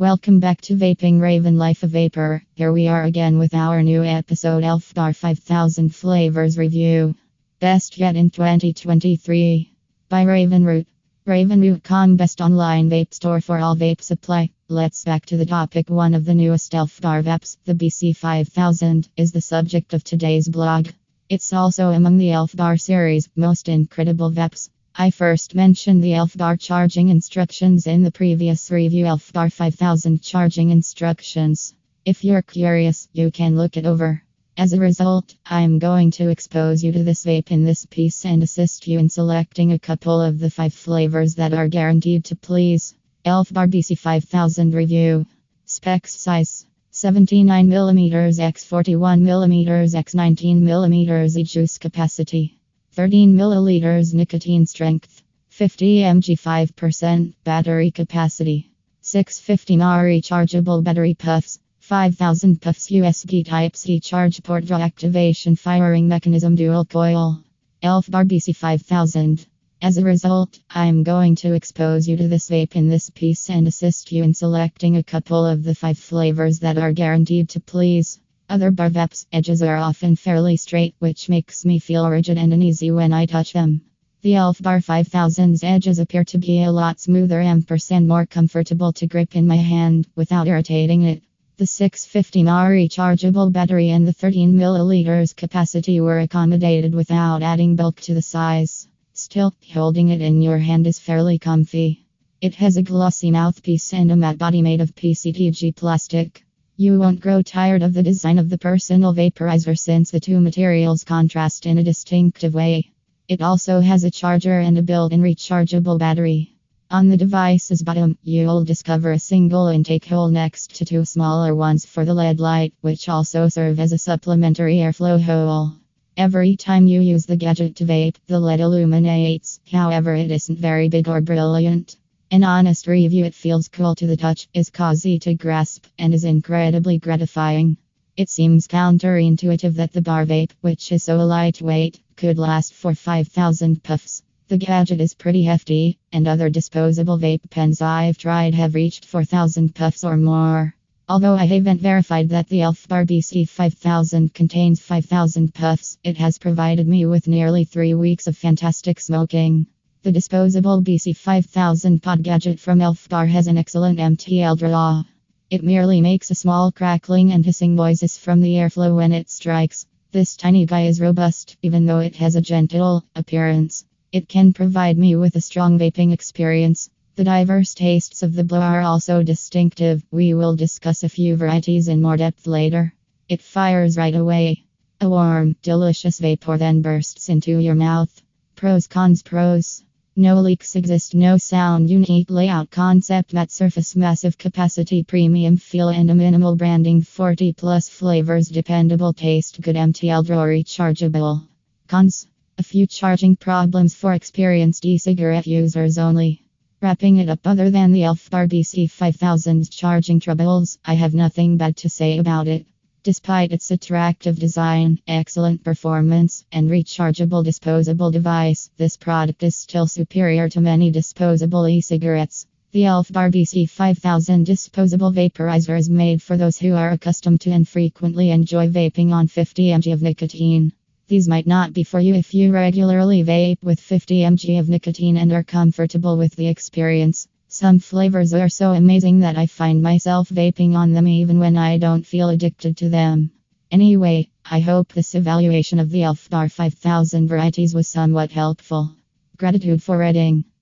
Welcome back to Vaping Raven Life of Vapor. Here we are again with our new episode Elf Bar 5000 Flavors Review. Best Yet in 2023 by Raven Route. Raven Ravenroute.com best online vape store for all vape supply. Let's back to the topic. One of the newest Elf Bar vapes, the BC5000, is the subject of today's blog. It's also among the Elf Bar series' most incredible vapes. I first mentioned the Elf Bar charging instructions in the previous review Elf Bar 5000 charging instructions. If you're curious, you can look it over. As a result, I'm going to expose you to this vape in this piece and assist you in selecting a couple of the five flavors that are guaranteed to please. Elf Bar BC 5000 review. Specs size 79mm x 41mm x 19mm e juice capacity 13 milliliters nicotine strength, 50 mg 5% battery capacity, 650 mAh rechargeable battery puffs, 5000 puffs USB Type C charge port draw activation firing mechanism dual coil, Elf Bar BC 5000. As a result, I'm going to expose you to this vape in this piece and assist you in selecting a couple of the five flavors that are guaranteed to please. Other bar vapes edges are often fairly straight, which makes me feel rigid and uneasy when I touch them. The Elf Bar 5000's edges appear to be a lot smoother and more comfortable to grip in my hand without irritating it. The 650 mAh rechargeable battery and the 13 milliliters capacity were accommodated without adding bulk to the size. Still, holding it in your hand is fairly comfy. It has a glossy mouthpiece and a matte body made of PCTG plastic. You won't grow tired of the design of the personal vaporizer since the two materials contrast in a distinctive way. It also has a charger and a built in rechargeable battery. On the device's bottom, you'll discover a single intake hole next to two smaller ones for the LED light, which also serve as a supplementary airflow hole. Every time you use the gadget to vape, the LED illuminates, however, it isn't very big or brilliant. An honest review, it feels cool to the touch, is cozy to grasp, and is incredibly gratifying. It seems counterintuitive that the bar vape, which is so lightweight, could last for 5,000 puffs. The gadget is pretty hefty, and other disposable vape pens I've tried have reached 4,000 puffs or more. Although I haven't verified that the Elf Bar BC 5000 contains 5,000 puffs, it has provided me with nearly three weeks of fantastic smoking. The disposable BC5000 pod gadget from Elfbar has an excellent MTL draw. It merely makes a small crackling and hissing noises from the airflow when it strikes. This tiny guy is robust, even though it has a gentle appearance. It can provide me with a strong vaping experience. The diverse tastes of the blow are also distinctive. We will discuss a few varieties in more depth later. It fires right away. A warm, delicious vapor then bursts into your mouth. Pros, cons, pros. No leaks exist, no sound, unique layout concept, matte surface, massive capacity, premium feel, and a minimal branding. 40 plus flavors, dependable taste, good MTL draw, rechargeable. Cons A few charging problems for experienced e cigarette users only. Wrapping it up, other than the Elf Bar BC 5000's charging troubles, I have nothing bad to say about it. Despite its attractive design, excellent performance, and rechargeable disposable device, this product is still superior to many disposable e cigarettes. The Elf Bar BC 5000 disposable vaporizer is made for those who are accustomed to and frequently enjoy vaping on 50 mg of nicotine. These might not be for you if you regularly vape with 50 mg of nicotine and are comfortable with the experience. Some flavors are so amazing that I find myself vaping on them even when I don't feel addicted to them. Anyway, I hope this evaluation of the Elf Bar 5000 varieties was somewhat helpful. Gratitude for reading.